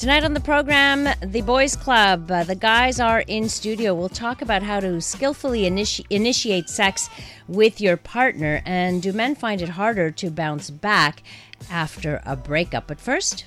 Tonight on the program, the Boys Club. Uh, the guys are in studio. We'll talk about how to skillfully initi- initiate sex with your partner. And do men find it harder to bounce back after a breakup? But first,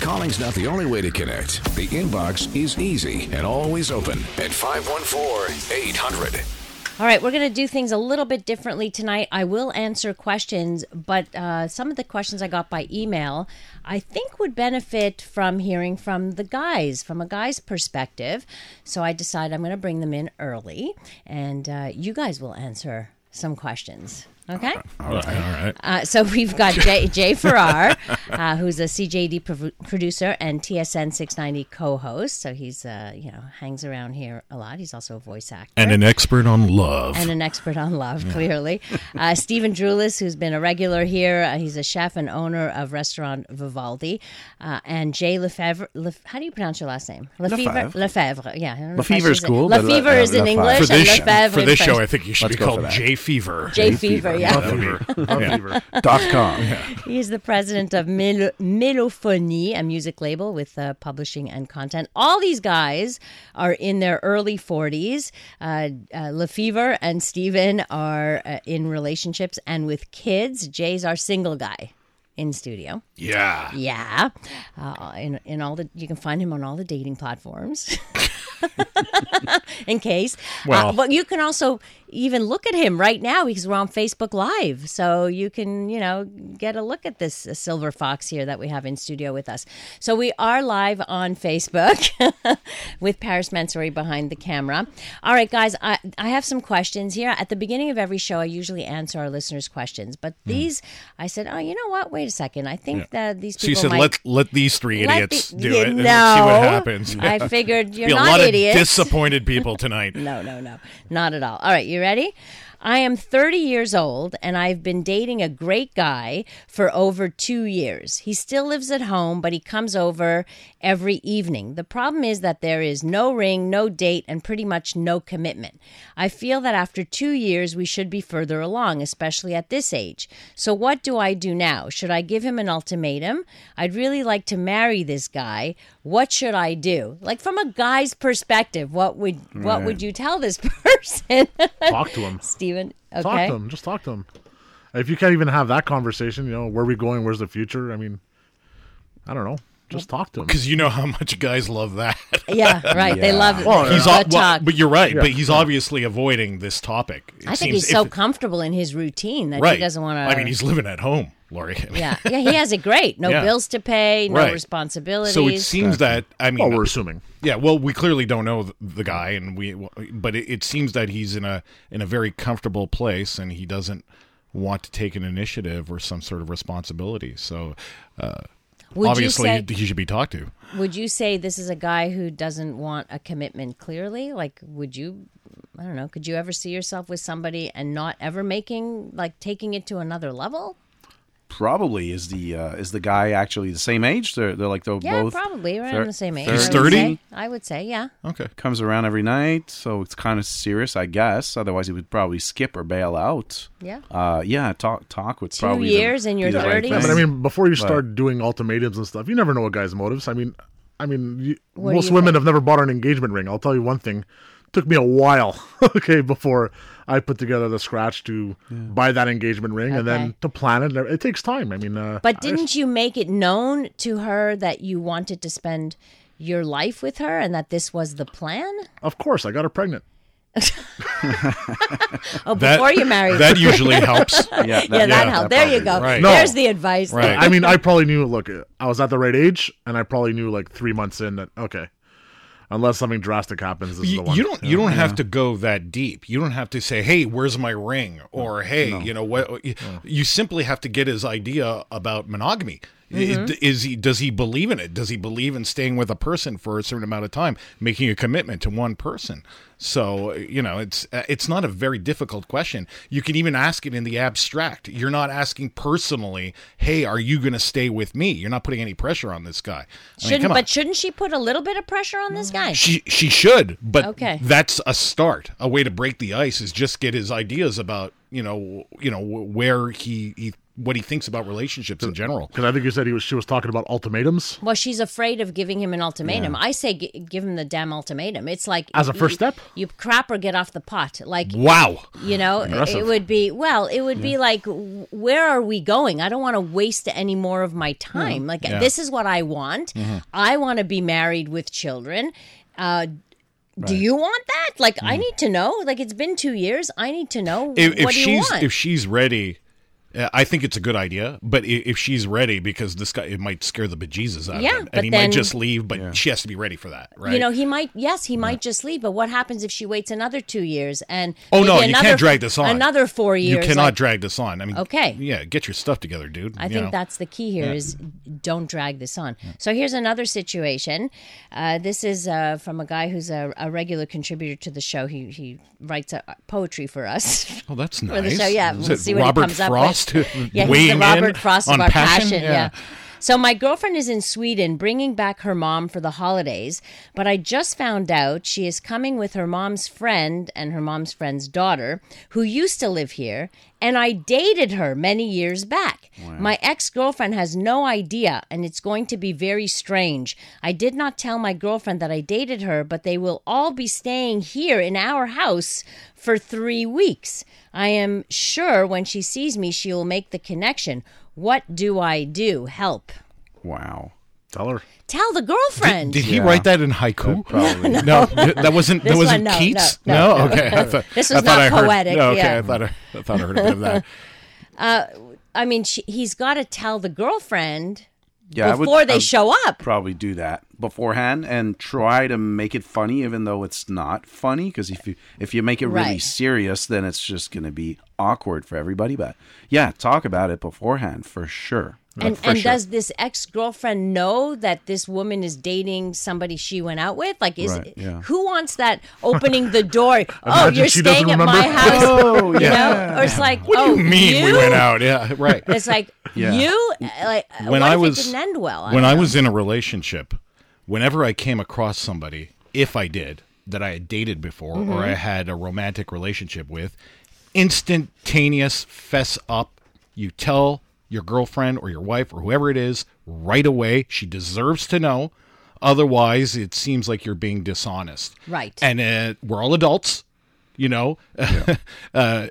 Calling's not the only way to connect. The inbox is easy and always open at 514 800. All right, we're going to do things a little bit differently tonight. I will answer questions, but uh, some of the questions I got by email, I think would benefit from hearing from the guys, from a guy's perspective. So I decided I'm going to bring them in early, and uh, you guys will answer some questions. Okay. All right, all right. Uh, so we've got Jay, Jay Farrar, uh, who's a CJAD prov- producer and TSN 690 co-host. So he's, uh, you know, hangs around here a lot. He's also a voice actor And an expert on love. and an expert on love, clearly. Uh, Stephen Drulis, who's been a regular here. Uh, he's a chef and owner of restaurant Vivaldi. Uh, and Jay Lefebvre. Lef- how do you pronounce your last name? Lefevre. Lefebvre. Lefebvre. Yeah. I don't know if I Lefebvre is cool, but Lefebvre Le- is in English for this, and show, Lefebvre for in this show, I think you should Let's be called for that. J Fever. Jay Fever, yeah. That would be- yeah. Dot com. He's the president of Mel- Melophonie, a music label with uh, publishing and content. All these guys are in their early 40s. Uh, uh, Lefevre and Stephen are uh, in relationships and with kids. Jay's our single guy in studio. Yeah. Yeah. Uh, in, in all the, you can find him on all the dating platforms. in case. Well- uh, but you can also even look at him right now because we're on Facebook Live. So you can, you know, get a look at this silver fox here that we have in studio with us. So we are live on Facebook with Paris Mansouri behind the camera. All right, guys, I, I have some questions here. At the beginning of every show, I usually answer our listeners' questions. But Hmm. these, I said, oh, you know what? Wait a second. I think that these people you said might. let let these three idiots the- do you it and know, see what happens. I figured you're be a not lot idiots. of disappointed people tonight. No, no, no, not at all. All right, you ready? I am 30 years old and I've been dating a great guy for over two years. He still lives at home, but he comes over every evening. The problem is that there is no ring, no date, and pretty much no commitment. I feel that after two years, we should be further along, especially at this age. So, what do I do now? Should I give him an ultimatum? I'd really like to marry this guy. What should I do? Like from a guy's perspective, what would what would you tell this person? Talk to him. Stephen. Okay. Talk to him. Just talk to him. If you can't even have that conversation, you know, where are we going? Where's the future? I mean, I don't know. Just talk to him. Because you know how much guys love that. Yeah, right. They love Well, the, He's the all, well, talk. but you're right. Yeah. But he's obviously avoiding this topic. It I think he's so if- comfortable in his routine that right. he doesn't want to. I mean, he's living at home, Laurie. I mean, yeah, yeah. He has it great. No Yeah. bills to pay. No Right. responsibilities. So it seems that I mean, well, we're assuming. Yeah, well, we clearly don't know th- the guy, and we, but it, it seems that he's in a in a very comfortable place, and he doesn't want to take an initiative or some sort of responsibility. So, uh, Would you obviously, say- he should be talked to. Would you say this is a guy who doesn't want a commitment clearly? Like, would you, I don't know, could you ever see yourself with somebody and not ever making, like, taking it to another level? Probably is the uh, is the guy actually the same age? They're they're like they're Yeah, both probably. We're thir- the same age. He's 30? say. I would say, yeah. Okay. comes around every night, so it's kind of serious, I guess. Otherwise, he would probably skip or bail out. Yeah. Uh, yeah, talk talk with Two probably the- years in your be the right 30s? Yeah, but I mean, before you start doing ultimatums and stuff, you never know a guy's motives. I mean, I mean, you, most you women think? have never bought an engagement ring. I'll tell you one thing: took me a while, okay, before I put together the scratch to buy that engagement ring, and then to plan it. It takes time. I mean, uh, But didn't you make it known to her that you wanted to spend your life with her and that this was the plan? of course, I got her pregnant. Oh, That- before you married That usually helps. yeah, yeah, that helped. there you go. Right. No. There's the advice. Right. I mean, I probably knew. Look, I was at the right age, and I probably knew like three months in that okay, unless something drastic happens, this is You, the one. you don't. You don't have to go that deep. You don't have to say, "Hey, where's my ring?" or "Hey, you know what?" You, you simply have to get his idea about monogamy. Mm-hmm. Is he? Does he believe in it? Does he believe in staying with a person for a certain amount of time, making a commitment to one person? So you know, it's uh, it's not a very difficult question. You can even ask it in the abstract. You're not asking personally, "Hey, are you going to stay with me?" You're not putting any pressure on this guy. I Shouldn't come on. but shouldn't she put a little bit of pressure on this guy? She she should, but Okay. that's a start. A way to break the ice is just get his ideas about you know you know where he, he what he thinks about relationships in general. Because I think you said he was. She was talking about ultimatums. Well, she's afraid of giving him an ultimatum. I say g- give him the damn ultimatum. It's like As a first you- step? You crap or get off the pot. Like Wow. you know, it would be well. It would be like, where are we going? I don't want to waste any more of my time. Like Yeah. this is what I want. Mm-hmm. I want to be married with children. Uh, Do you want that? Like, I need to know. Like, it's been two years. I need to know If, if what do you she's want. if she's ready, I think it's a good idea. But if she's ready, because this guy it might scare the bejesus out Yeah, of him, and he then- might just leave. But she has to be ready for that, right? You know, he might. Yes, he might just leave. But what happens if she waits another two years and? Oh maybe no, you can't drag this on. Another four years. You cannot like- drag this on. I mean, Okay. yeah, get your stuff together, dude. I you think know. that's the key here: is don't drag this on. So here's another situation. Uh, this is uh, from a guy who's a, a regular contributor to the show. He he writes uh, poetry for us. Oh, that's for nice. the show. Yeah, Is we'll it see what Robert he comes Frost up with. Yeah, he's weighing the Robert in Frost on of our passion? passion. Yeah. Yeah. So my girlfriend is in Sweden bringing back her mom for the holidays, but I just found out she is coming with her mom's friend and her mom's friend's daughter, who used to live here, and I dated her many years back. My ex-girlfriend has no idea, and it's going to be very strange. I did not tell my girlfriend that I dated her, but they will all be staying here in our house for 3 weeks. I am sure when she sees me she will make the connection. What do I do? Help. Wow. Tell her. Tell the girlfriend. Did he Yeah. write that in haiku? Uh, probably. No, th- that wasn't. That wasn't one, no, Keats. no, no, no. okay. I thought, This was thought not I heard, poetic, no, okay, yeah. I thought I, I thought I heard a bit of that. Uh, I mean, she, he's got to tell the girlfriend Yeah, I would- before they I show up. Probably do that beforehand and try to make it funny, even though it's not funny. Because if you if you make it really Right. serious, then it's just going to be awkward for everybody. But yeah, talk about it beforehand for sure. And, For and sure. does this ex girlfriend know that this woman is dating somebody she went out with? Like, is Right, yeah. who wants that opening the door? oh, you're staying at my house. Oh, you yeah. know, or it's like, What oh, do you mean we you? went out? Yeah, right. It's like Yeah. you. uh, Like, when what I if was it didn't end well? when don't I was in a relationship, whenever I came across somebody, if I did that I had dated before Mm-hmm. or I had a romantic relationship with, instantaneous fess up. You tell your girlfriend or your wife or whoever it is right away. She deserves to know. Otherwise, it seems like you're being dishonest. Right. And uh, we're all adults. You know, uh, uh,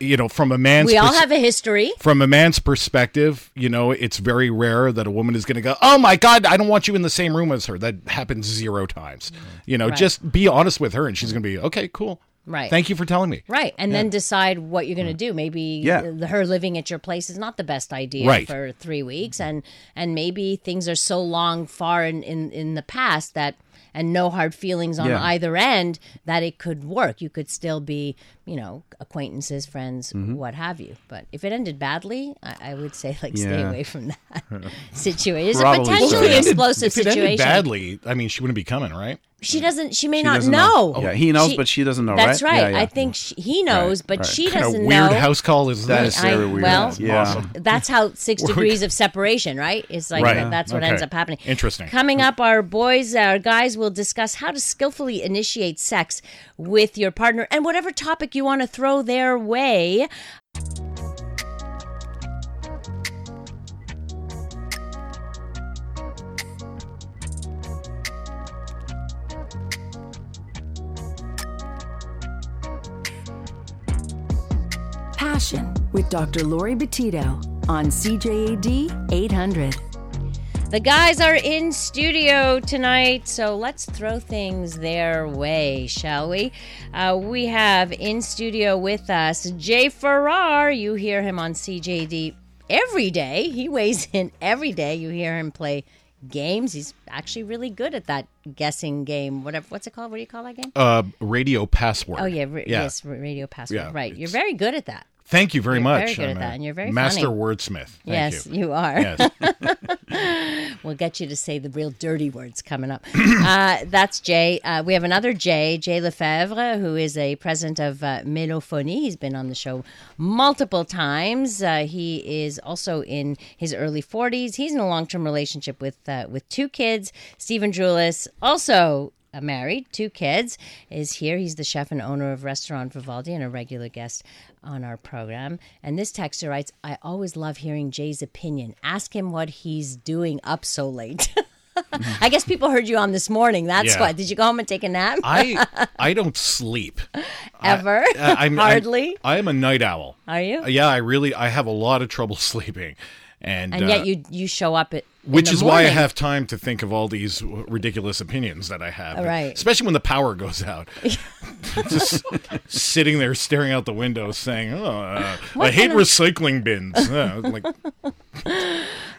you know, from a man's we all pers- have a history. from a man's perspective, you know, it's very rare that a woman is going to go, "Oh my god, I don't want you in the same room as her." That happens zero times. You know, Right. just be honest with her, and she's going to be, "Okay, cool, Right. Thank you for telling me." Right, and then decide what you're going to do. Maybe Yeah. her living at your place is not the best idea Right. for three weeks, and and maybe things are so long far in in, in the past that and no hard feelings on Yeah. either end that it could work. You could still be, you know, acquaintances, friends, Mm-hmm. what have you. But if it ended badly, I, I would say like stay away from that situation. It's a Probably so. potentially If it explosive if it ended situation. badly, I mean, she wouldn't be coming, right? She doesn't. She may She not doesn't know. know. Oh. Yeah, he knows, but she doesn't know, That's right? right. Yeah, yeah. I think she, he knows, but right. she Kind of doesn't weird know. Weird house call is That this? is I- very weird. well- yeah. Awesome. That's how six degrees of separation, right? It's like Right. that's what Okay. ends up happening. Interesting. Coming up, our boys, our guys will discuss how to skillfully initiate sex with your partner and whatever topic you want to throw their way. Passion with Dr. Laurie Betito on CJAD 800. The guys are in studio tonight, so let's throw things their way, shall we? Uh, we have in studio with us Jay Farrar. You hear him on CJAD every day. He weighs in every day. You hear him play games. He's actually really good at that guessing game. Whatever, what's it called? What do you call that game? Uh, radio password. Oh yeah, ra- yeah. yes, radio password. Yeah, right, you're very good at that. Thank you very You're much. very good I'm at that, and you're very master funny. wordsmith. Thank yes, you. you are. Yes. We'll get you to say the real dirty words coming up. uh, that's Jay. Uh, we have another Jay, Jay Lefebvre, who is a president of uh, Melophonie. He's been on the show multiple times. Uh, he is also in his early 40s. He's in a long term relationship with uh, with two kids. Stephen Drulis, also uh, married, two kids, is here. He's the chef and owner of Restaurant Vivaldi and a regular guest on our program. And this texter writes, I always love hearing Jay's opinion. Ask him what he's doing up so late. I guess people heard you on this morning. That's Yeah. why. Did you go home and take a nap? I I don't sleep Ever? Uh, I'm, Hardly? I'm, I am a night owl. Are you? Yeah, I really I have a lot of trouble sleeping, and and uh, yet you you show up at which is why I have time to think of all these ridiculous opinions that I have. Right. Especially when the power goes out. Just sitting there staring out the window saying, "Oh, uh, I hate recycling bins." Uh, like,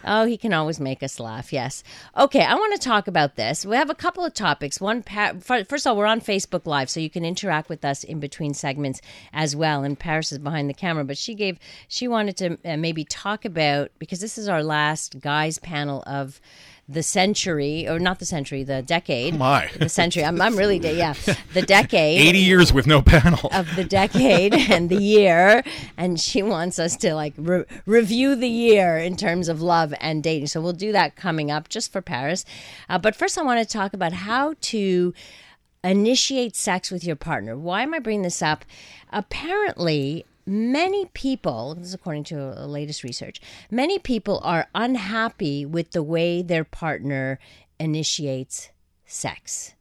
Oh, he can always make us laugh. Yes. Okay, I want to talk about this. We have a couple of topics. One, pa- first of all, we're on Facebook Live, so you can interact with us in between segments as well. And Paris is behind the camera, but she gave, she wanted to uh, maybe talk about because this is our last guys panel of the century, or not the century, the decade. My. the century. I'm, I'm really, de- yeah, the decade. 80 years with no panel. of the decade and the year and she wants us to like re- review the year in terms of love and dating so we'll do that coming up just for paris uh, but first i want to talk about how to initiate sex with your partner why am i bringing this up apparently many people this is according to a latest research many people are unhappy with the way their partner initiates sex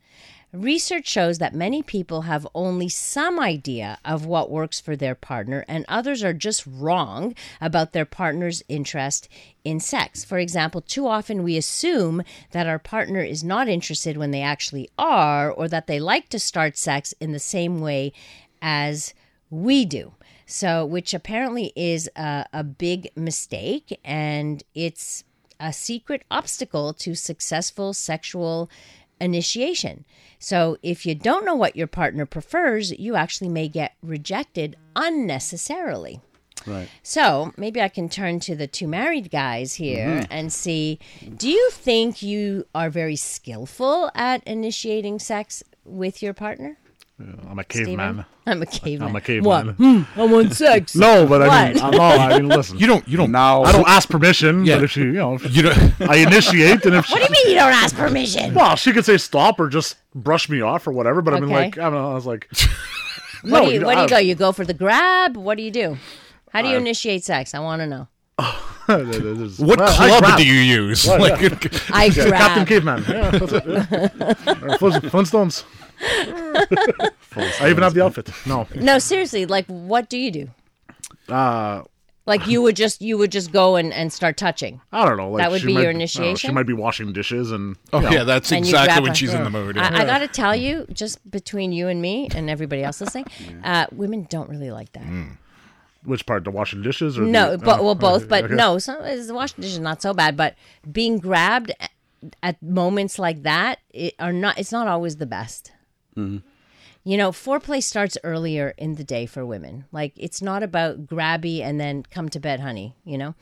Research shows that many people have only some idea of what works for their partner, and others are just wrong about their partner's interest in sex. For example, too often we assume that our partner is not interested when they actually are, or that they like to start sex in the same way as we do. So, which apparently is a, a big mistake, and it's a secret obstacle to successful sexual initiation. So, if you don't know what your partner prefers, you actually may get rejected unnecessarily. Right. So, maybe I can turn to the two married guys here Mm-hmm. and see do you think you are very skillful at initiating sex with your partner? I'm a Stephen? caveman. I'm a caveman. I'm a caveman. What? Hmm, I want sex. No, but I mean, What? no, I mean, listen. you don't. You don't. Now, I don't ask permission, Yeah. but if she, you know, if You don't. I initiate, and if she, What do you mean you don't ask permission? well, she could say stop or just brush me off or whatever. But I mean, Okay. like, I don't know. I was like, What no, do you, know, what do you I- go? You go for the grab? What do you do? How do you initiate sex? I want to know. What well, club do you use? Well, Like, I Yeah, grab. Captain Caveman. Yeah, that's it. Yeah. Or Flint- Flintstones. I even have the outfit. No, No, seriously, like what do you do? uh, Like you would just you would just go and, and start touching. I don't know. Like That would she be might- your I don't know, initiation? she might be washing dishes and. oh you know, yeah, that's And you exactly when her. she's in the mood. I, I got to tell you, just between you and me and everybody else listening, uh, women don't really like that. Which part? The washing dishes or No, the, but oh, well, both. But okay. no, some is the washing dishes not so bad. But being grabbed at, at moments like that it, are not. It's not always the best. Mm-hmm. You know, foreplay starts earlier in the day for women. Like it's not about grabby and then come to bed, honey. You know,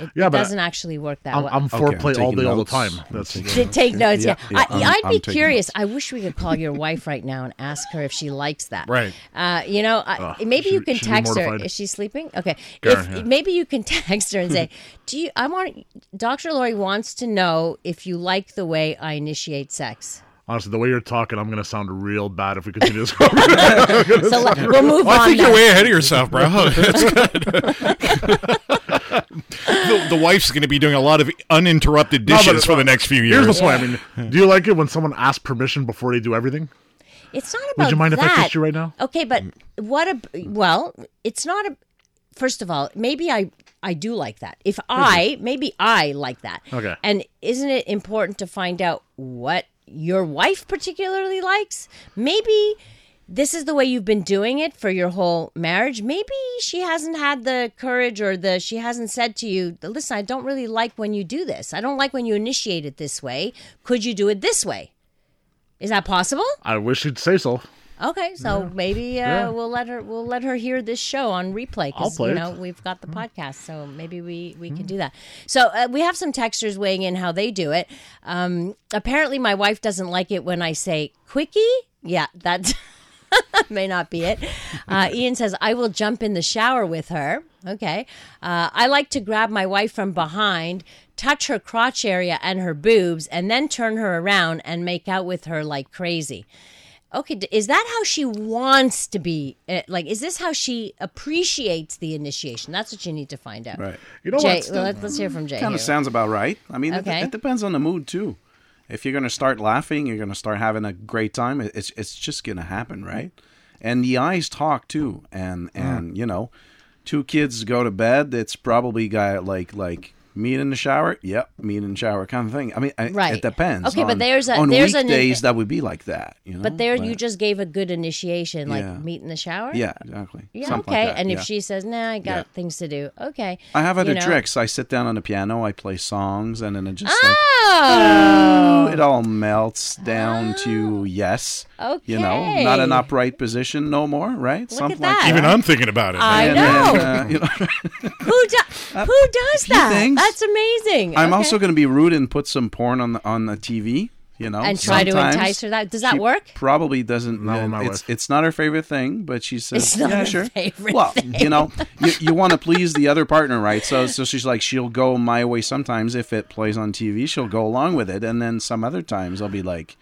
it, Yeah, it but doesn't actually work that I'm, well. I'm Okay, foreplay I'm all taking day, all the time. That's taking- take notes. Yeah, Yeah, yeah, I, I'm- I'd I'm be curious. notes. I wish we could call your wife right now and ask her if she likes that. Right. Uh, you know, I, maybe she- you can text her. mortified. Is she sleeping? Okay. Karen, if yeah. maybe you can text her and say, "Do you? I want Dr. Laurie wants to know if you like the way I initiate sex." Honestly the way you're talking. I'm gonna sound real bad if we continue this conversation. So let, we'll move Oh, I think then. you're way ahead of yourself, bro. That's good. the, the wife's going to be doing a lot of uninterrupted dishes it- for the next few years. Here's years. the point. I mean, do you like it when someone asks permission before they do everything? It's not about. Would you mind if I that. kissed you right now? Okay, but what a well, it's not a. First of all, maybe I I do like that. If I maybe I like that. Okay. And isn't it important to find out what your wife particularly likes? Maybe this is the way you've been doing it for your whole marriage. Maybe she hasn't had the courage or the she hasn't said to you, "Listen, I don't really like when you do this. I don't like when you initiate it this way. Could you do it this way?" Is that possible? I wish you'd say so. Okay, so maybe uh, Yeah. we'll let her we'll let her hear this show on replay because you it. Mm. know we've got the podcast, so maybe we we can do that. So uh, we have some texters weighing in how they do it. Um, apparently, my wife doesn't like it when I say quickie. Yeah, that may not be it. Uh, Ian says I will jump in the shower with her. Okay, uh, I like to grab my wife from behind. Touch her crotch area and her boobs, and then turn her around and make out with her like crazy. Okay, is that how she wants to be? Uh, like, is this how she appreciates the initiation? That's what you need to find out. Right. You know Jay, what? well, let, us hear from Jay. Kind of sounds about right. I mean, it- Okay. it, depends on the mood too. If you're going to start laughing, you're going to start having a great time. It's it's just going to happen, right? And the eyes talk too. And and you know, two kids go to bed. It's probably got like like meet in the shower. Yep, meet in the shower kind of thing. I mean, I- Right. it depends. Okay, but there's a- on there's an- weekdays that would be like that. You know, but there, you just gave a good initiation, like Yeah. meet in the shower. yeah, exactly. Yeah. Something okay. like and if she says, "Nah, I got Yeah. things to do," okay. I have other you know. tricks. I sit down on the piano, I play songs, and then I just Oh, like it all melts down to yes. Okay. You know, not an upright position no more, right? Look at Something like that. Even I'm thinking about it. I And know. then, uh, you know, who does who does few that? things. That's amazing. I'm Okay. also going to be rude and put some porn on the on the TV. You know, and try to entice her. That does that work? Probably doesn't. Not with uh, it's wife. it's not her favorite thing, but she says, It's not "Yeah, her sure." favorite well, thing. you know, you, you want to please the other partner, right? So so she's like, she'll go my way sometimes if it plays on TV. She'll go along with it, and then some other times I'll be like.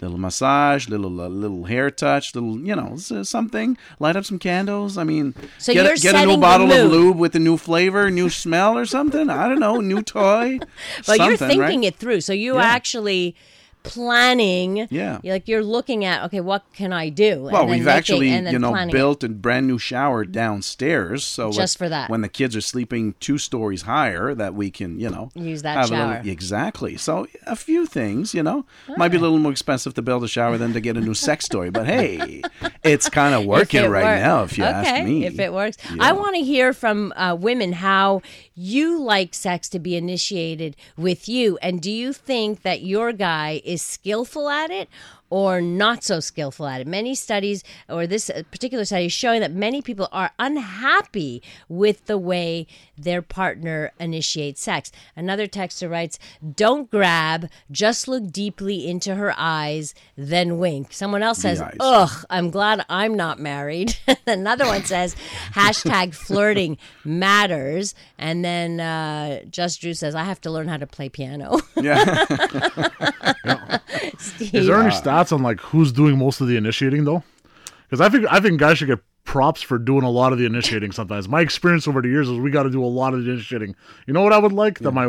Little massage, little uh, little hair touch, little you know something. Light up some candles. I mean, So get, a- you're get a setting new the bottle of mood. lube with a new flavor, new smell, or something. I don't know, new toy. But you're something, thinking right? it through. So you Yeah. actually planning. Yeah. You're like you're looking at okay, what can I do? Well, and then we've actually, you know, planning built a brand new shower downstairs, so Just for that. when the kids are sleeping two stories higher, that we can, you know, Use that shower. little- exactly. So a few things, you know, might be a little more expensive to build a shower than to get a new sex toy, but hey, it's kind of working right work- now. If you okay, ask me, if it works, I want to hear from uh, women how you like sex to be initiated with you, and do you think that your guy is skillful at it? Or not so skillful at it. Many studies, or this particular study, is showing that many people are unhappy with the way their partner initiates sex. Another texter writes, "Don't grab, just look deeply into her eyes, then wink." Someone else says, "Ugh, I'm glad I'm not married." Another one says, hashtag flirting matters. And then uh, Just Drew says, I have to learn how to play piano. yeah, Is there any stats on like who's doing most of the initiating though? Because I think I think guys should get props for doing a lot of the initiating. Sometimes my experience over the years is we got to do a lot of the initiating. You know what I would like that my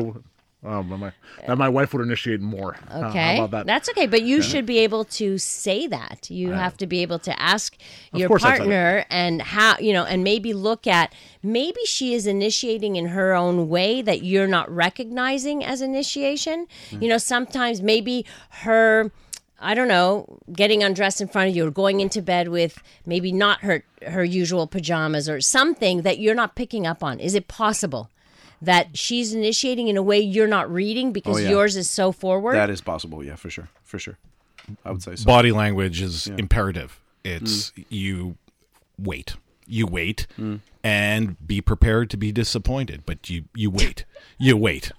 um, my that my wife would initiate more. Uh, how Okay. about that? That's okay. But you should be able to say that. You have to be able to ask your course I said it. partner and how, you know, and maybe look at maybe she is initiating in her own way that you're not recognizing as initiation. Hmm. You know, sometimes maybe her. I don't know, getting undressed in front of you or going into bed with maybe not her her usual pajamas or something that you're not picking up on. Is it possible that she's initiating in a way you're not reading because Oh, yeah. yours is so forward? that is possible. Yeah, for sure, for sure. I would say so. Body language is imperative. It's mm. you wait. You wait mm. And be prepared to be disappointed, but you you wait. You wait.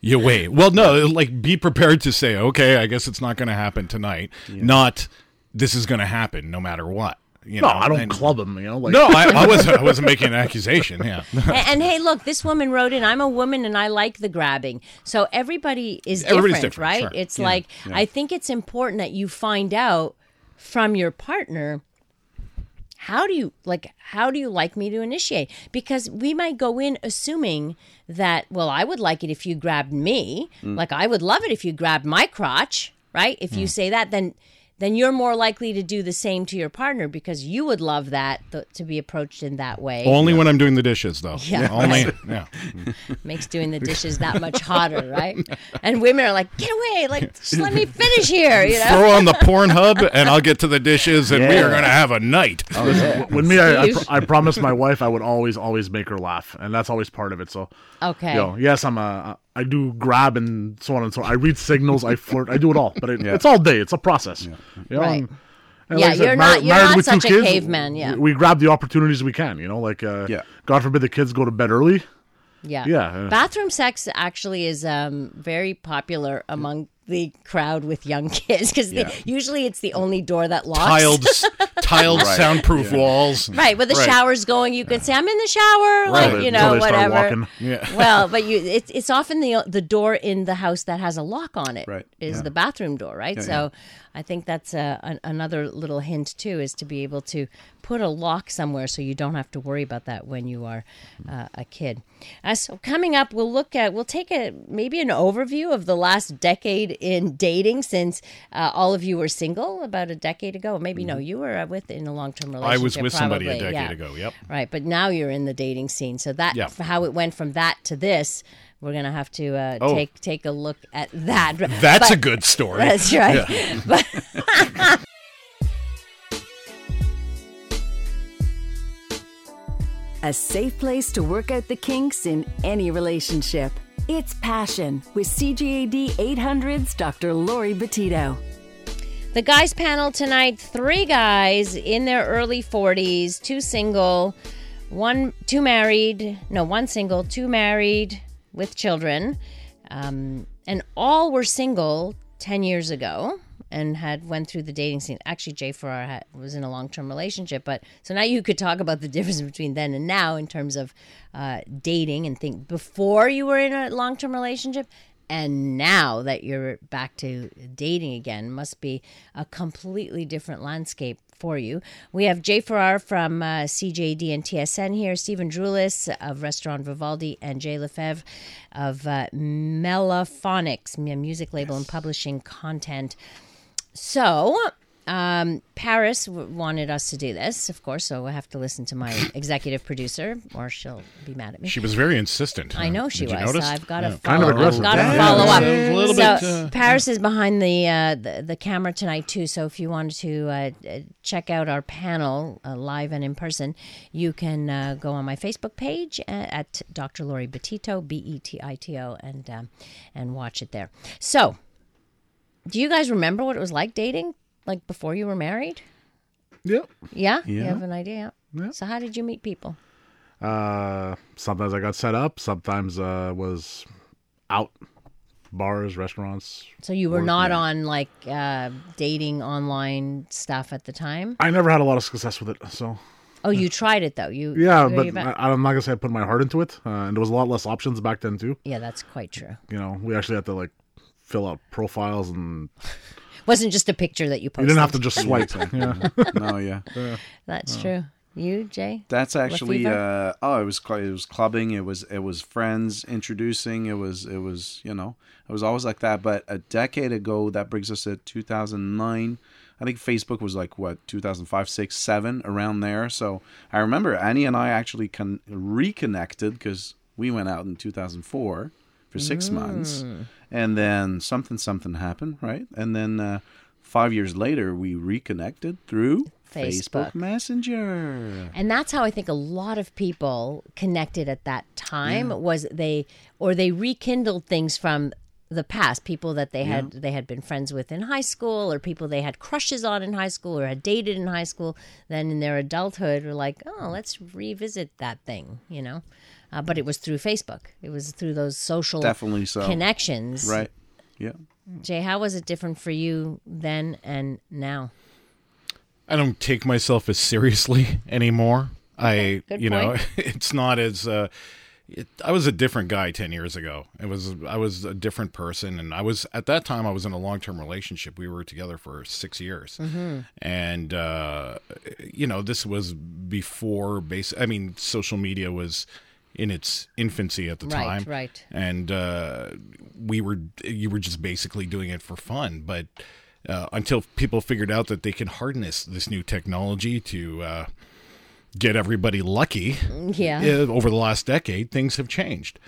You wait. Well, no, like be prepared to say, "Okay, I guess it's not going to happen tonight." Not this is going to happen no matter what. You no, know? I don't And- club him. You know, like No, I, I wasn't. I wasn't making an accusation. Yeah. and, and hey, look, this woman wrote in, I'm a woman and I like the grabbing. So everybody is different, different, right? sure. It's like, I think it's important that you find out from your partner how do you like how do you like me to initiate? Because we might go in assuming that well i would like it if you grabbed me. Mm. Like i would love it if you grabbed my crotch right? If you mm. say that then then you're more likely to do the same to your partner because you would love that th- to be approached in that way Only when I'm doing the dishes, though. Yeah. Only. Yeah. makes doing the dishes that much hotter, right? And women are like, "Get away! Like, just let me finish here," you know. Throw on the Pornhub, and I'll get to the dishes, and we are going to have a night. Oh, with me, I, I, Steve. pr- I promised my wife I would always always make her laugh, and that's always part of it. So Okay. you know, yes, I'm a I do grab and so on and so on. I read signals, I flirt, I do it all, but it, Yeah. it's all day. It's a process. You know, Right. and, And Yeah, like you're mar- not- you're married not with two such a kids, caveman, yeah. we, we grab the opportunities we can. You know, like uh, Yeah. God forbid the kids go to bed early. Yeah. Yeah, yeah. Bathroom sex actually is um, very popular among the crowd with young kids because Yeah. usually it's the only door that locks. tiled, tiled, Right. soundproof walls. Right, with the Right. shower's going, you can say, "I'm in the shower," like you know, they whatever. walking. Yeah. Well, but you, it's it's often the the door in the house that has a lock on it is Right, yeah. the bathroom door, right? Yeah, so, I think that's a, an, another little hint too, is to be able to put a lock somewhere so you don't have to worry about that when you are uh, a kid. Uh, so coming up, we'll look at we'll take a maybe an overview of the last decade in dating since uh, all of you were single about a decade ago. Maybe no, you were uh, with in a long term relationship. I was with somebody a decade yeah. ago. Yep. Right, but now you're in the dating scene. So that Yeah. how it went from that to this, we're gonna have to uh, Oh. take take a look at that. That's But- a good story. That's right. But A safe place to work out the kinks in any relationship. It's Passion with CJAD 800's Dr. Laurie Betito. The guys panel tonight, three guys in their early 40s, two single, one two married, no, one single, two married with children. Um, and all were single 10 years ago and had went through the dating scene. Actually, Jay Farrar had, was in a long-term relationship, but so now you could talk about the difference between then and now in terms of uh, dating and think before you were in a long-term relationship and now that you're back to dating again must be a completely different landscape for you. We have Jay Farrar from uh, CJAD and TSN here, Stephen Drulis of Restaurant Vivaldi, and Jay Lefebvre of uh, Melophonics, a music label and publishing content. So, um, Paris w- wanted us to do this, of course, so I have to listen to my executive producer, or she'll be mad at me. She was very insistent. I know she Did you was. notice? I've got to Yeah. follow, Kind of aggressive. Got to Yeah, follow yeah, up. it's a little so bit, uh, Paris is behind the, uh, the the camera tonight too. So if you wanted to uh, uh, check out our panel uh, live and in person, you can uh, go on my Facebook page at, at Dr. Laurie Betito, B E T I T O, and um, and watch it there. So, do you guys remember what it was like dating, like before you were married? Yep. Yeah, you have an idea. So how did you meet people? Uh, sometimes I got set up. Sometimes uh, was out, bars, restaurants. So you were not on like uh, dating online stuff at the time. I never had a lot of success with it. So Oh, you tried it though. You yeah, but you back- I, I'm not gonna say I put my heart into it. Uh, and there was a lot less options back then too. yeah, that's quite true. You know, we actually had to like fill out profiles, and Wasn't just a picture that you posted. you didn't have to just swipe. yeah. no, yeah. That's true. You, Jay? That's actually uh, oh, it was cl- it was clubbing. It was it was friends introducing. It was it was you know it was always like that. But a decade ago, that brings us to 2009. I think Facebook was like what 2005, six, seven around there. So I remember Annie and I actually con- reconnected because we went out in 2004 for six months, and then something something happened, right? And then uh, five years later, we reconnected through Facebook. Facebook Messenger. And that's how I think a lot of people connected at that time was they or they rekindled things from the past people that they had they had been friends with in high school or people they had crushes on in high school or had dated in high school then in their adulthood were like oh let's revisit that thing you know uh, but it was through facebook it was through those social Definitely so. connections Right. Yeah. jay how was it different for you then and now I don't take myself as seriously anymore. I, good you know, it's not as. Uh, it, I was a different guy ten years ago. It was I was a different person, and I was at that time I was in a long term relationship. We were together for six years, Mm-hmm. and uh, you know this was before base. I mean, social media was in its infancy at the Right, time, right. And uh, we were you were just basically doing it for fun, but uh, until people figured out that they can harness this new technology to uh, get everybody lucky yeah uh, over the last decade, things have changed.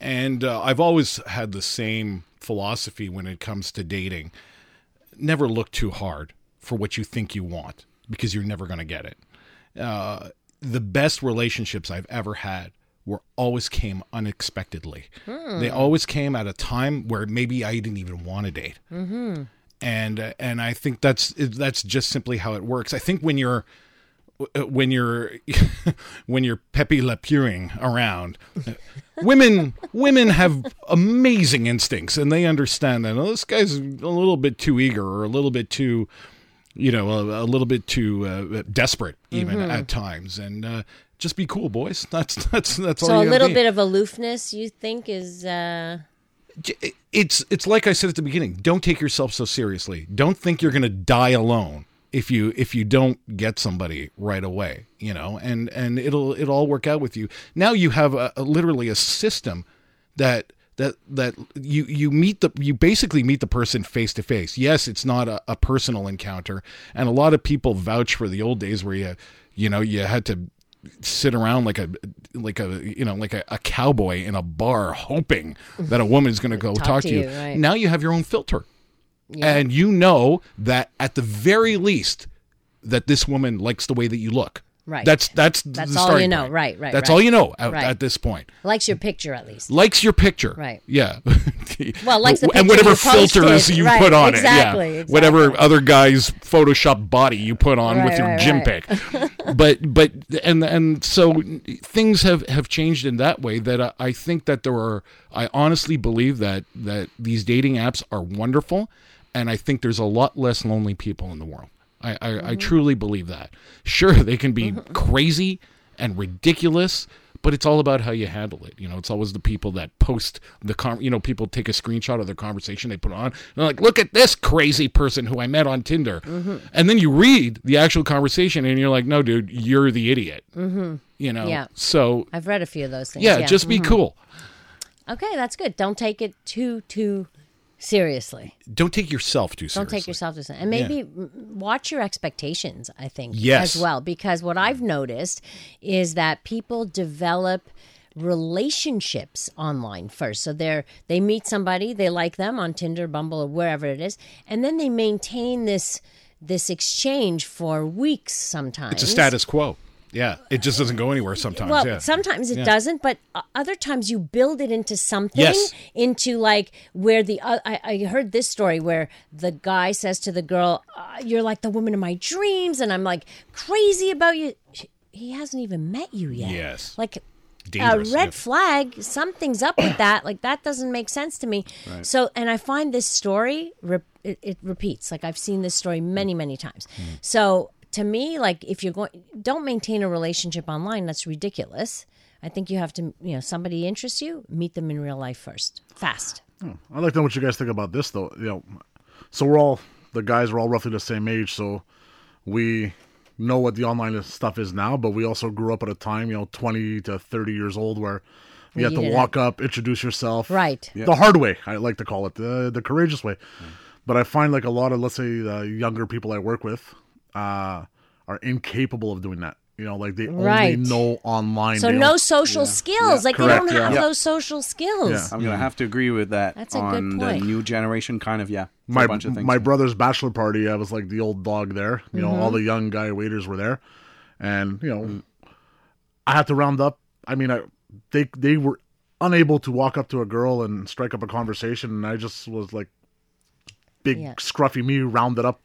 And uh, I've always had the same philosophy when it comes to dating never look too hard for what you think you want because you're never going to get it. Uh, the best relationships I've ever had were always came unexpectedly. They always came at a time where maybe I didn't even want to date. and uh, and I think that's that's just simply how it works. I think when you're when you're when you're Pepe Le Pewing around, women women have amazing instincts and they understand that oh, this guy's a little bit too eager or a little bit too you know a, a little bit too uh, desperate even Mm-hmm. at times and uh, just be cool boys that's that's that's all So a little be. bit of aloofness, you think, is uh, it's it's like I said at the beginning. Don't take yourself so seriously. Don't think you're going to die alone if you if you don't get somebody right away. You know, and and it'll it'll all work out with you. Now you have a, a literally a system that that that you you meet the you basically meet the person face to face. Yes, it's not a, a personal encounter, and a lot of people vouch for the old days where you you know you had to sit around like a like a you know like a, a cowboy in a bar hoping that a woman's going to go talk, to to you. you, right. Now you have your own filter, and you know that at the very least that this woman likes the way that you look. Right. That's that's That's all you know. point. Right, right, That's right. all you know at, Right. at this point. likes your picture at least. Likes your picture. Right. Yeah. Well, likes the picture. and whatever you posted. filters you Right, put on exactly, it. Yeah. exactly. Whatever other guy's Photoshop body you put on with your gym pic. but but and and so things have have changed in that way that I, I think that there are I honestly believe that that these dating apps are wonderful and I think there's a lot less lonely people in the world. I, I, Mm-hmm. I truly believe that. Sure, they can be crazy and ridiculous, but it's all about how you handle it. You know, it's always the people that post the con. You know, people take a screenshot of their conversation they put on. And they're like, "Look at this crazy person who I met on Tinder," Mm-hmm. and then you read the actual conversation, and you're like, "No, dude, you're the idiot." Mm-hmm. You know. Yeah. So I've read a few of those things. yeah, just be cool. okay. That's good. Don't take it too too seriously. Don't take yourself too seriously. Don't take yourself too seriously. And maybe m watch your expectations, I think, Yes. as well. Because what I've noticed is that people develop relationships online first. So they're they meet somebody, they like them on Tinder, Bumble, or wherever it is, and then they maintain this this exchange for weeks sometimes. It's a status quo. Yeah, it just doesn't go anywhere sometimes. Well, yeah. sometimes it Yeah. doesn't, but uh, other times you build it into something. Yes. Into like where the uh, I, I heard this story where the guy says to the girl, uh, "You're like the woman of my dreams," and I'm like crazy about you. She- He hasn't even met you yet. Yes. Like. Dangerous, a red flag. Something's up with that. Like that doesn't make sense to me. So, and I find this story re- it, it repeats. Like I've seen this story many, many times. Hmm. So to me, like if you're going, don't maintain a relationship online. That's ridiculous. I think you have to, you know, somebody interests you, meet them in real life first, fast. Hmm. I'd like to know what you guys think about this, though. You know, so we're all the guys are all roughly the same age, so we know what the online stuff is now, but we also grew up at a time, you know, twenty to thirty years old, where you you had to walk up, introduce yourself, Right. The hard way, I like to call it the the courageous way. But I find like a lot of, let's say, the younger people I work with, uh, are incapable of doing that. You know, like they Right. only know online. So They no don't- social skills. Like they don't have yeah. those social skills. Yeah. I'm gonna have to agree with that. That's a good on the point. new generation, kind of yeah. my a bunch of things. my brother's bachelor party, I was like the old dog there. You know, Mm-hmm. all the young guy waiters were there, and you know, I had to round up. I mean, I, they they were unable to walk up to a girl and strike up a conversation, and I just was like, big Yeah. scruffy me rounded up Bun-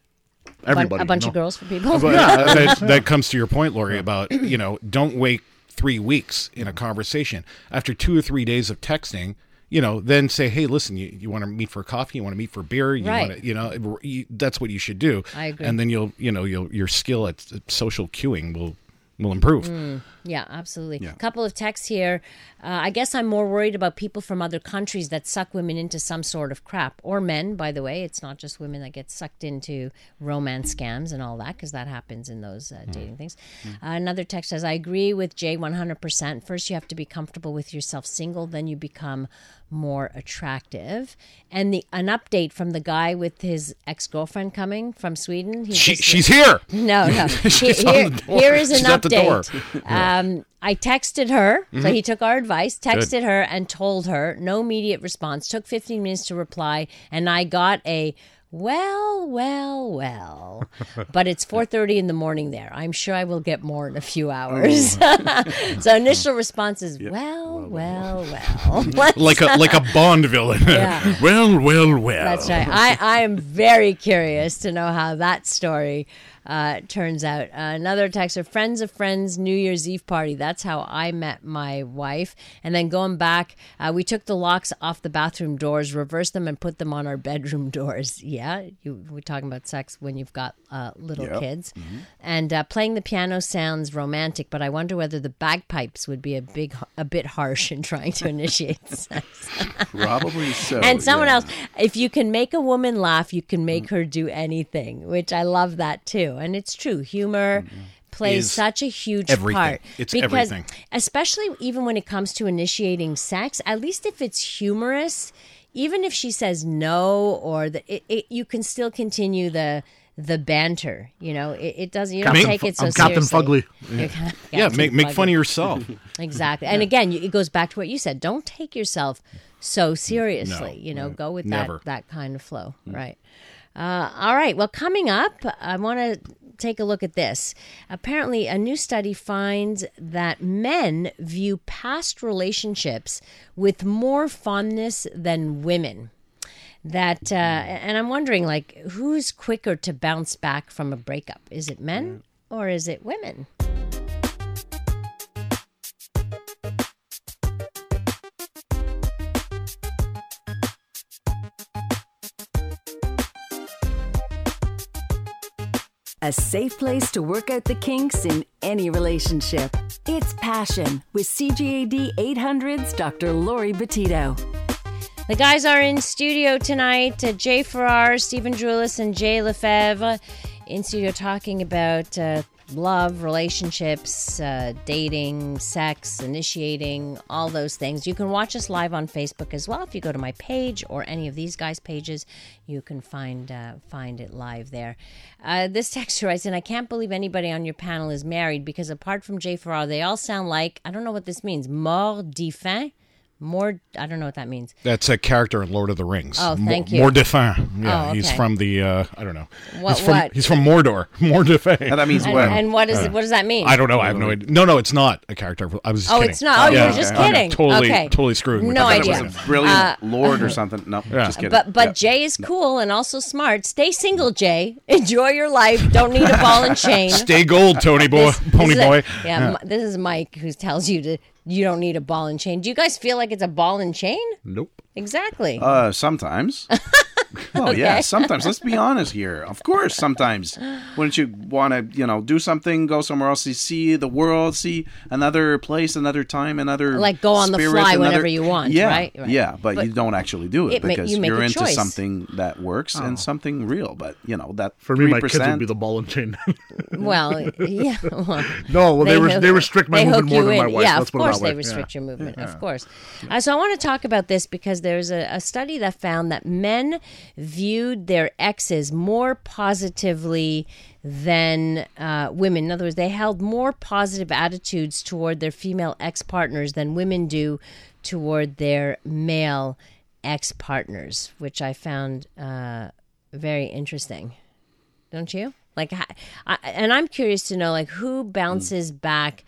everybody. a bunch you of girls for people. But that, that comes to your point, Laurie, about you know, don't wait three weeks in a conversation. After two or three days of texting, you know, then say, hey, listen, you, you want to meet for coffee, you want to meet for beer, you Right. want to, you know, you, that's what you should do. I agree. And then you'll, you know, you'll, your skill at social cueing will will improve. Mm. Yeah, absolutely. A couple of texts here. Uh, I guess I'm more worried about people from other countries that suck women into some sort of crap, or men, by the way. It's not just women that get sucked into romance scams and all that, because that happens in those uh, dating things. Uh, another text says, I agree with Jay 100%. First, you have to be comfortable with yourself single, then you become more attractive. And the an update from the guy with his ex girlfriend coming from Sweden. He She, she's here. no, no. She's Here- on the door. here is an She's at door. Um, I texted her, so he took our advice, texted her, and told her. No immediate response. Took 15 minutes to reply, and I got a Well, well, well. But it's 4:30 in the morning there. I'm sure I will get more in a few hours. so initial response is well, well, well. Let's- like a like a Bond villain. Yeah. well, well, well. That's right. I, I am very curious to know how that story uh, turns out. Uh, another texter, friends of friends, New Year's Eve party. That's how I met my wife. And then going back, uh, we took the locks off the bathroom doors, reversed them, and put them on our bedroom doors. Yeah, you, we're talking about sex when you've got uh, little Yep. kids. And uh, playing the piano sounds romantic, but I wonder whether the bagpipes would be a big, a bit harsh in trying to initiate sex. Probably so. and someone yeah. else if you can make a woman laugh you can make her do anything which i love that too and it's true humor mm, plays Is such a huge everything. part It's because everything. especially even when it comes to initiating sex at least if it's humorous even if she says no or the, it, it, you can still continue the the banter you know it, it doesn't you don't Captain take it so I'm Captain seriously. Fugly. Yeah, Captain make make fun of yourself. Exactly. And again, it goes back to what you said. Don't take yourself so mm, seriously. you know, go with never. that that kind of flow. Mm. Right. Uh, all right. Well, coming up, I want to take a look at this. Apparently, a new study finds that men view past relationships with more fondness than women. That uh, and I'm wondering, like, who's quicker to bounce back from a breakup? Is it men or is it women? A safe place to work out the kinks in any relationship. It's Passion with CJAD 800's Dr. Laurie Betito. The guys are in studio tonight. Uh, Jay Farrar, Stephen Drulis, and Jay Lefebvre in studio talking about uh, love, relationships, uh, dating, sex, initiating, all those things. You can watch us live on Facebook as well. If you go to my page or any of these guys' pages, you can find uh, find it live there. Uh, this texter writes, and I can't believe anybody on your panel is married because apart from Jay Farrar, they all sound like I don't know what this means. Mort de. More, I don't know what that means. That's a character in Lord of the Rings. Oh, Mo- thank you. Mordefin. Yeah, Oh, he's from the. Uh, I don't know. What- He's from, what? He's from Mordor. Mordefin. And that means And, what? and what is it? What does that mean? I don't know. I have no idea. No, no, it's not a character. I was. Just Oh, kidding. it's not. Oh, Yeah, you're just okay. kidding. Totally, okay. totally screwing. with No that. It idea. was a brilliant uh, lord or uh-huh. something. No, just kidding. But but Yeah. Jay is cool and also smart. Stay single, Jay. Enjoy your life. Don't need a ball and chain. Stay gold, Tony boy, This- this pony a- boy. yeah, M- this is Mike who tells you to you don't need a ball and chain. Do you guys feel like it's a ball and chain? Nope. Exactly. Uh, sometimes. well, yeah, sometimes. Let's be honest here. Of course, sometimes. Wouldn't you want to, you know, do something, go somewhere else, to see the world, see another place, another time, another Like go on the spirit, fly another- whenever you want, Yeah, right? Right. yeah, but, But you don't actually do it, it ma- because you are into choice. something that works and something real. But you know that For me, my 3%, kids would be the ball and chain. well, yeah. Well, no, well, they, They res- hook- they restrict my they movement more you than my in. wife. Yeah, Let's of put it course that way. they restrict Yeah. your movement. Of course. Uh, so I want to talk about this because there's a, a study that found that men viewed their exes more positively than uh, women. In other words, they held more positive attitudes toward their female ex partners than women do toward their male ex partners, which I found uh, very interesting don't you? Like, I, and I'm curious to know, like, who bounces back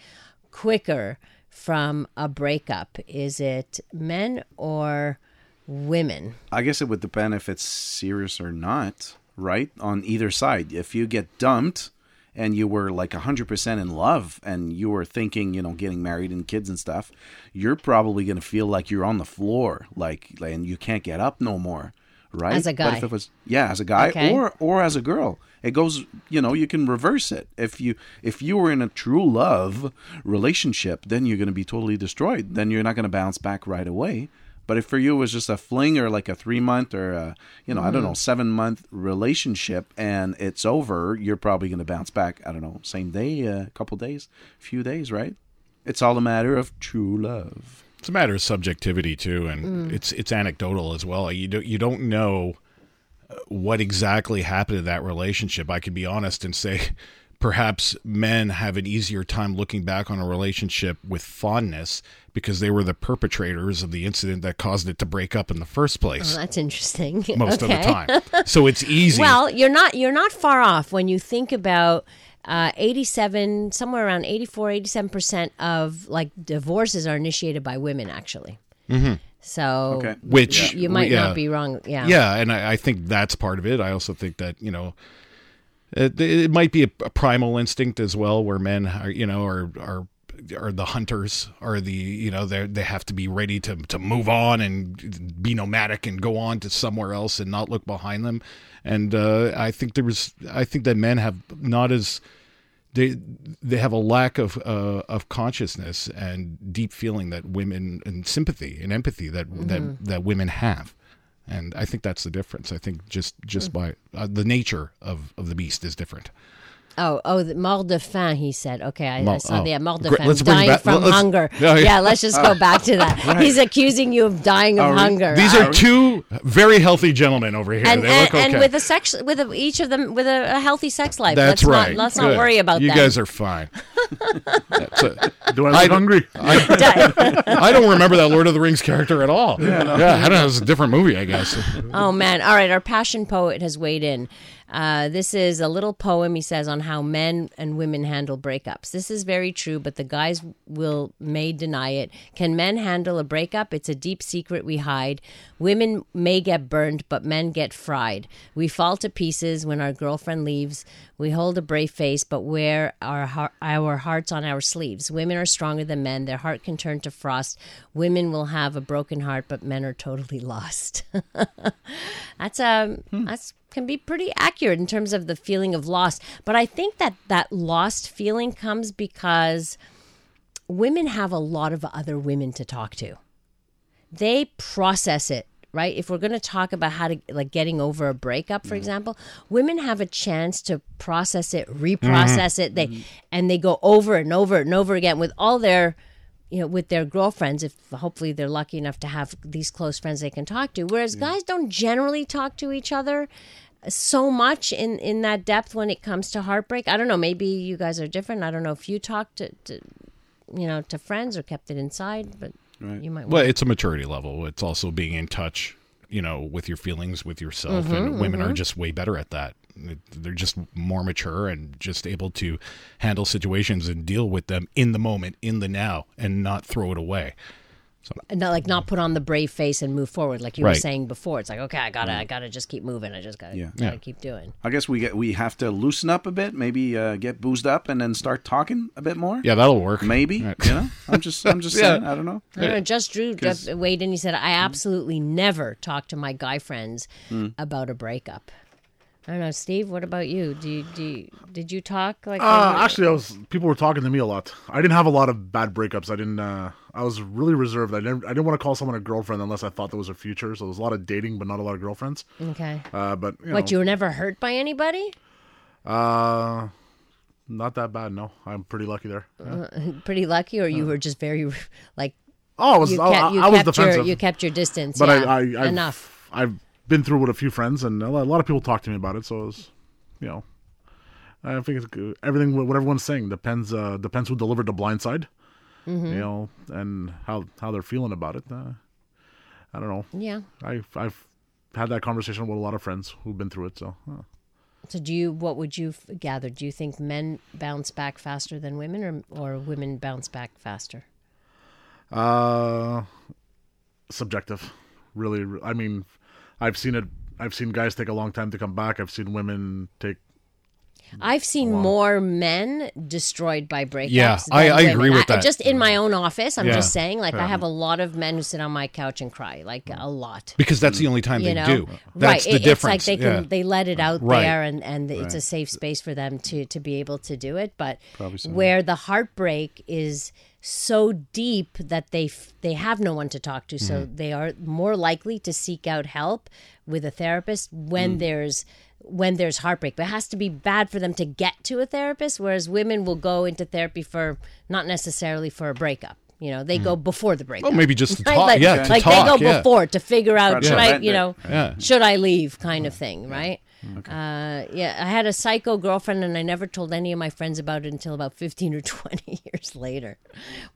quicker from a breakup? Is it men or women? I guess it would depend if it's serious or not, right? On either side. If you get dumped and you were like 100% in love and you were thinking, you know, getting married and kids and stuff, you're probably going to feel like you're on the floor, like, and you can't get up no more, right? As a guy. But if it was, yeah, as a guy Okay. or, or as a girl. It goes, you know, you can reverse it. If you if you were in a true love relationship, then you're going to be totally destroyed. Then you're not going to bounce back right away. But if for you it was just a fling or like a three month or a, you know I Mm-hmm. don't know seven month relationship and it's over, you're probably going to bounce back. I don't know same day, a couple days, few days, right? It's all a matter of true love. It's a matter of subjectivity too, and it's it's anecdotal as well. You don't you don't know uh, what exactly happened to that relationship. I could be honest and say, perhaps men have an easier time looking back on a relationship with fondness because they were the perpetrators of the incident that caused it to break up in the first place Oh, that's interesting. most okay. of the time. So it's easy. Well, you're not you're not far off when you think about uh, 87 somewhere around 84 87% of like divorces are initiated by women actually. Mm-hmm. So Okay. which you might yeah. not be wrong. Yeah. Yeah, and I, I think that's part of it. I also think that you know, it, it might be a, a primal instinct as well, where men are you know are are are the hunters, are the you know they they have to be ready to to move on and be nomadic and go on to somewhere else and not look behind them. And uh, I think there was I think that men have not as they they have a lack of uh, of consciousness and deep feeling that women and sympathy and empathy that that that women have, and I think that's the difference. I think just just by uh, the nature of of the beast is different. Oh, oh, the mort de faim. He said, "Okay, I, I saw oh. the mort de Great. faim, Let's dying back. from Let's- hunger." Yeah, oh, Yeah, yeah. let's just go back to that. He's accusing you of dying of Oh, hunger. These are two very healthy gentlemen over here. and they and, look okay. and with a sex with a, each of them with a, a healthy sex life. that's let's right. Not, let's Good. not worry about you that. guys are fine. A- Do I look I- hungry? I don't remember that Lord of the Rings character at all. Yeah, I don't know. It's a different movie, I guess. Oh man! All right, our passion poet has weighed in. Uh, this is a little poem he says on how men and women handle breakups. This is very true, but the guys will may deny it. Can men handle a breakup? It's a deep secret we hide. Women may get burned, but men get fried. We fall to pieces when our girlfriend leaves. We hold a brave face, but wear our our hearts on our sleeves. Women are stronger than men. Their heart can turn to frost. Women will have a broken heart, but men are totally lost. that's um that's can be pretty accurate in terms of the feeling of loss. But I think that that lost feeling comes because women have a lot of other women to talk to. They process it, right? If we're going to talk about how to like getting over a breakup, for mm. example, women have a chance to process it, mm-hmm. reprocess it. They mm-hmm. and they go over and over and over again with all their you know, with their girlfriends, if hopefully they're lucky enough to have these close friends they can talk to. Whereas guys don't generally talk to each other so much in in that depth when it comes to heartbreak. I don't know. Maybe you guys are different. I don't know if you talked to, to you know to friends or kept it inside, but you might. Well, it's a maturity level. It's also being in touch, you know, with your feelings, with yourself. Mm-hmm, and women are just way better at that. They're just more mature and just able to handle situations and deal with them in the moment, in the now, and not throw it away. And not like not put on the brave face and move forward like you were saying before. It's like okay, I gotta, I gotta just keep moving. I just gotta, Yeah. gotta Yeah. keep doing. I guess we get we have to loosen up a bit, maybe uh, get boozed up, and then start talking a bit more. Yeah, that'll work. maybe. Right. You know, I'm just I'm just Yeah. saying. I don't know. I don't know, just Drew Cause- just weighed in. He said, "I absolutely never talk to my guy friends about a breakup." I don't know, Steve. What about you? Do you, do you, did you talk like? Uh, actually, I was people were talking to me a lot. I didn't have a lot of bad breakups. I didn't. Uh, I was really reserved. I didn't. I didn't want to call someone a girlfriend unless I thought there was a future. So there was a lot of dating, but not a lot of girlfriends. okay. Uh, but you What know, you were never hurt by anybody? uh, not that bad. No, I'm pretty lucky there. Uh, Yeah. Pretty lucky, or you were just very like oh, I was. you I, kept, you I was kept your defensive. you kept your distance. but yeah. I, I, I've, enough. I've been through with a few friends, and a lot, of people talk to me about it. So it was, you know, I think it's good. everything. What everyone's saying depends. Uh, depends who delivered the blind side, Mm-hmm. you know, and how how they're feeling about it. Uh, I don't know. Yeah. I've I've had that conversation with a lot of friends who've been through it. So uh, So do you? What would you f- gather? Do you think men bounce back faster than women, or or women bounce back faster? uh, subjective, really. I mean, I've seen it. I've seen guys take a long time to come back. I've seen women take I've seen more men destroyed by breakups. Yeah, than I- I agree with that. Just in my own office, I'm Yeah. just saying. Like I have a lot of men who sit on my couch and cry, like a lot. because that's the only time You they know, do. right? The It- difference. It's like they can yeah. they let it out Right. there, and and it's a safe space for them to to be able to do it. But where the heartbreak is so deep that they f- they have no one to talk to, so Mm-hmm. they are more likely to seek out help with a therapist Mm. when there's when there's heartbreak. But it has to be bad for them to get to a therapist, whereas women will go into therapy for not necessarily for a breakup. You know, they go before the breakup. Well, maybe just to Right? talk. Like, yeah, to like talk. they go yeah. before to figure out Try should I, you know, Yeah. should I leave, kind of thing, right? Uh, yeah, I had a psycho girlfriend, and I never told any of my friends about it until about fifteen or twenty years later.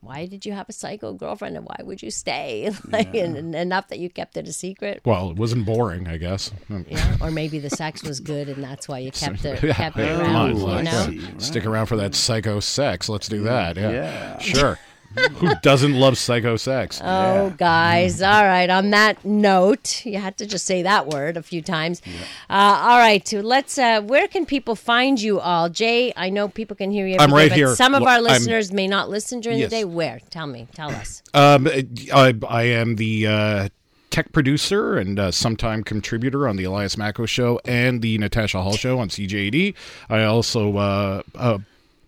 Why did you have a psycho girlfriend, and why would you stay? Like, and, and enough that you kept it a secret. Well, it wasn't boring, I guess. Yeah, or maybe the sex was good, and that's why you kept it Yeah, kept it come around. on, you know? Stick around for that psycho sex. Let's do that. Yeah. Yeah. Sure. Who doesn't love psycho sex? Oh, guys. All right. On that note, you had to just say that word a few times. Uh, all right. Let's. Uh, where can people find you all? Jay, I know people can hear you. I'm day, right here. Some of our I'm- listeners may not listen during Yes. the day. Where? Tell me. Tell us. Um, I, I am the uh, tech producer and uh, sometime contributor on the Elias Makos show and the Natasha Hall show on CJAD. I also, uh, uh,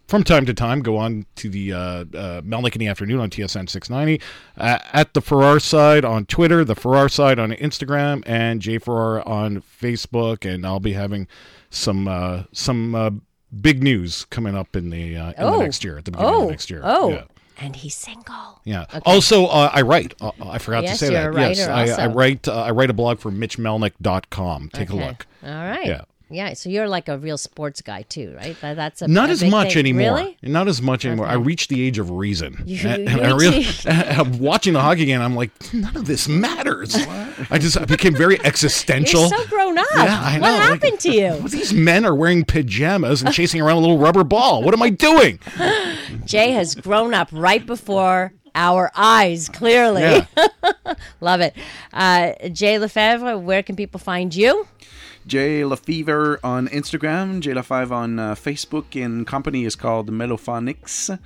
from time to time, go on to the uh, uh, Melnick in the afternoon on TSN 690. Uh, at the Farrar side on Twitter, the Farrar side on Instagram, and Jay Farrar on Facebook. And I'll be having some uh, some uh, big news coming up in the uh, in Oh. the next year at the beginning Oh. of next year. Oh. Yeah. And he's single. Yeah. Also, uh, I write. Uh, I forgot Yes, to say you're that. a yes, I, I write. Uh, I write a blog for MitchMelnick.com. Take Okay. a look. All right. Yeah. Yeah. So you're like a real sports guy too, right? That, that's a Not a as much thing. anymore. Really? Not as much anymore. I reached the age of reason, You- and, I really, I'm watching the hockey game. I'm like, none of this matters. I just I became very existential. You're so grown up. Yeah, I What know, like- happened to you? These men are wearing pajamas and chasing around a little rubber ball. What am I doing? Jay has grown up right before our eyes, clearly. Yeah. Love it. Uh, Jay Lefebvre, where can people find you? Jay LaFever on Instagram, Jay LaFive on uh, Facebook, and company is called Melophonics.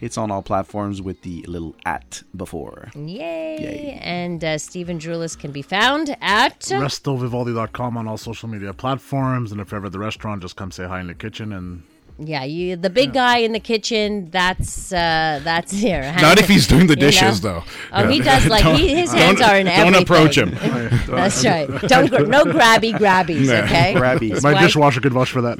It's on all platforms with the little at before. Yay. And uh, Stephen Drulis can be found at. RestoVivaldi.com on all social media platforms. And if you're ever at the restaurant, just come say hi in the kitchen. And Yeah, you, the big guy in the kitchen. That's uh, that's here. Not if he's doing the You know? dishes, though. Oh, he does like he, his hands are in Don't everything. approach him. That's right. Don't no grabby grabbies. Yeah. Okay. Grabbies. my why- dishwasher could vouch for that.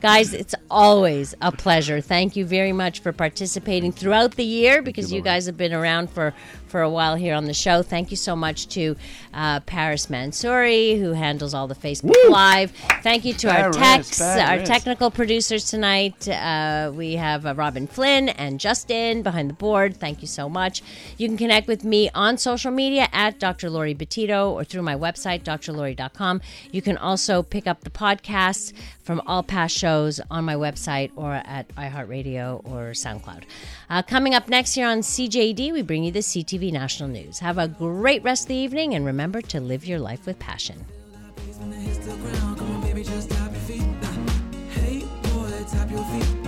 Guys, it's always a pleasure. Thank you very much for participating throughout the year because you, guys have been around for, for a while here on the show. Thank you so much to uh, Paris Mansouri, who handles all the Facebook Live. Thank you to our Paris, techs, our technical producers tonight. Uh, we have uh, Robin Flynn and Justin behind the board. Thank you so much. You can connect with me on social media at Dr. Laurie Betito or through my website, drlori.com. You can also pick up the podcasts from all past shows on my website or at iHeartRadio or SoundCloud. Uh, coming up next year on CJAD, we bring you the CTV National News. Have a great rest of the evening and remember to live your life with passion. Hey, boy, tap your feet.